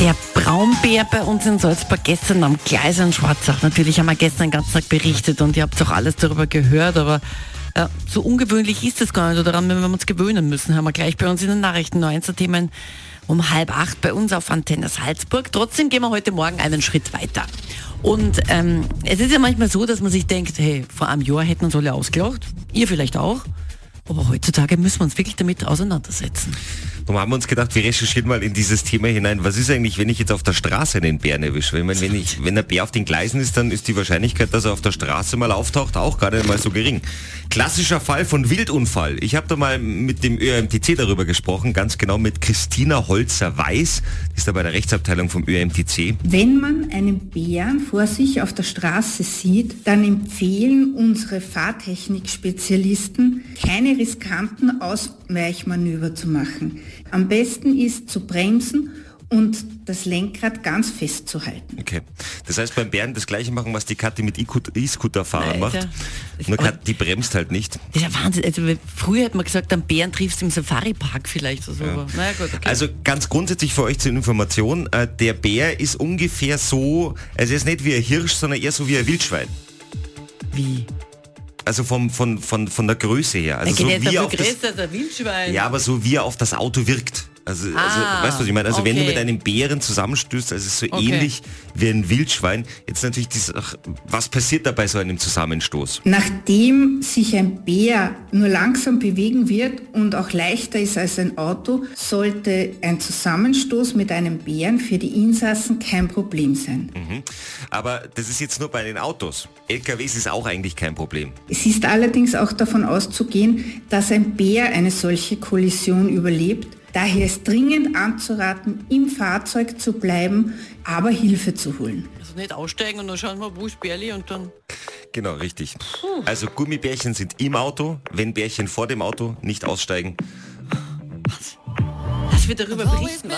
Der Braunbär bei uns in Salzburg gestern am Gleis in Schwarzach. Natürlich haben wir gestern den ganzen Tag berichtet und ihr habt auch alles darüber gehört, aber äh, so ungewöhnlich ist es gar nicht. Daran, wenn wir uns gewöhnen müssen, haben wir gleich bei uns in den Nachrichten 19 Themen um halb acht bei uns auf Antenne Salzburg. Trotzdem gehen wir heute Morgen einen Schritt weiter. Und ähm, es ist ja manchmal so, dass man sich denkt, hey, vor einem Jahr hätten uns alle ausgelacht. Ihr vielleicht auch. Aber heutzutage müssen wir uns wirklich damit auseinandersetzen. Darum haben wir uns gedacht, wir recherchieren mal in dieses Thema hinein. Was ist eigentlich, wenn ich jetzt auf der Straße einen Bären erwische? Wenn, man, wenn, ich, wenn der Bär auf den Gleisen ist, dann ist die Wahrscheinlichkeit, dass er auf der Straße mal auftaucht, auch nicht mal so gering. Klassischer Fall von Wildunfall. Ich habe da mal mit dem ÖMTC darüber gesprochen, ganz genau mit Christina Holzer-Weiß, die ist da bei der Rechtsabteilung vom ÖMTC. Wenn man einen Bären vor sich auf der Straße sieht, dann empfehlen unsere Fahrtechnik-Spezialisten, keine riskanten Ausweichmanöver zu machen. Am besten ist zu bremsen und das Lenkrad ganz festzuhalten. Okay. Das heißt beim Bären das gleiche machen, was die Kathi mit E-Scooter-Fahrern macht. Nur Kat, die bremst halt nicht. Das ist ja Wahnsinn. Also früher hat man gesagt, am Bären triffst du im Safari-Park vielleicht oder so. Ja. Naja, gut, okay. Also ganz grundsätzlich für euch zur Information, äh, der Bär ist ungefähr so, also er ist nicht wie ein Hirsch, sondern eher so wie ein Wildschwein. Wie? Also vom, von, von, von der Größe her. Also so wie auf das. Ja, aber so wie er auf das Auto wirkt. Also, also ah, also weißt du, was ich meine? Also okay. wenn du mit einem Bären zusammenstößt, also so okay. ähnlich wie ein Wildschwein. Jetzt natürlich, dieses, ach, was passiert da bei so einem Zusammenstoß? Nachdem sich ein Bär nur langsam bewegen wird und auch leichter ist als ein Auto, sollte ein Zusammenstoß mit einem Bären für die Insassen kein Problem sein. Mhm. Aber das ist jetzt nur bei den Autos. LKWs ist auch eigentlich kein Problem. Es ist allerdings auch davon auszugehen, dass ein Bär eine solche Kollision überlebt, Daher ist dringend anzuraten, im Fahrzeug zu bleiben, aber Hilfe zu holen. Also nicht aussteigen und dann schauen wir, wo ist Bärli und dann... Genau, richtig. Puh. Also Gummibärchen sind im Auto, wenn Bärchen vor dem Auto nicht aussteigen. Was? Dass wir darüber berichten,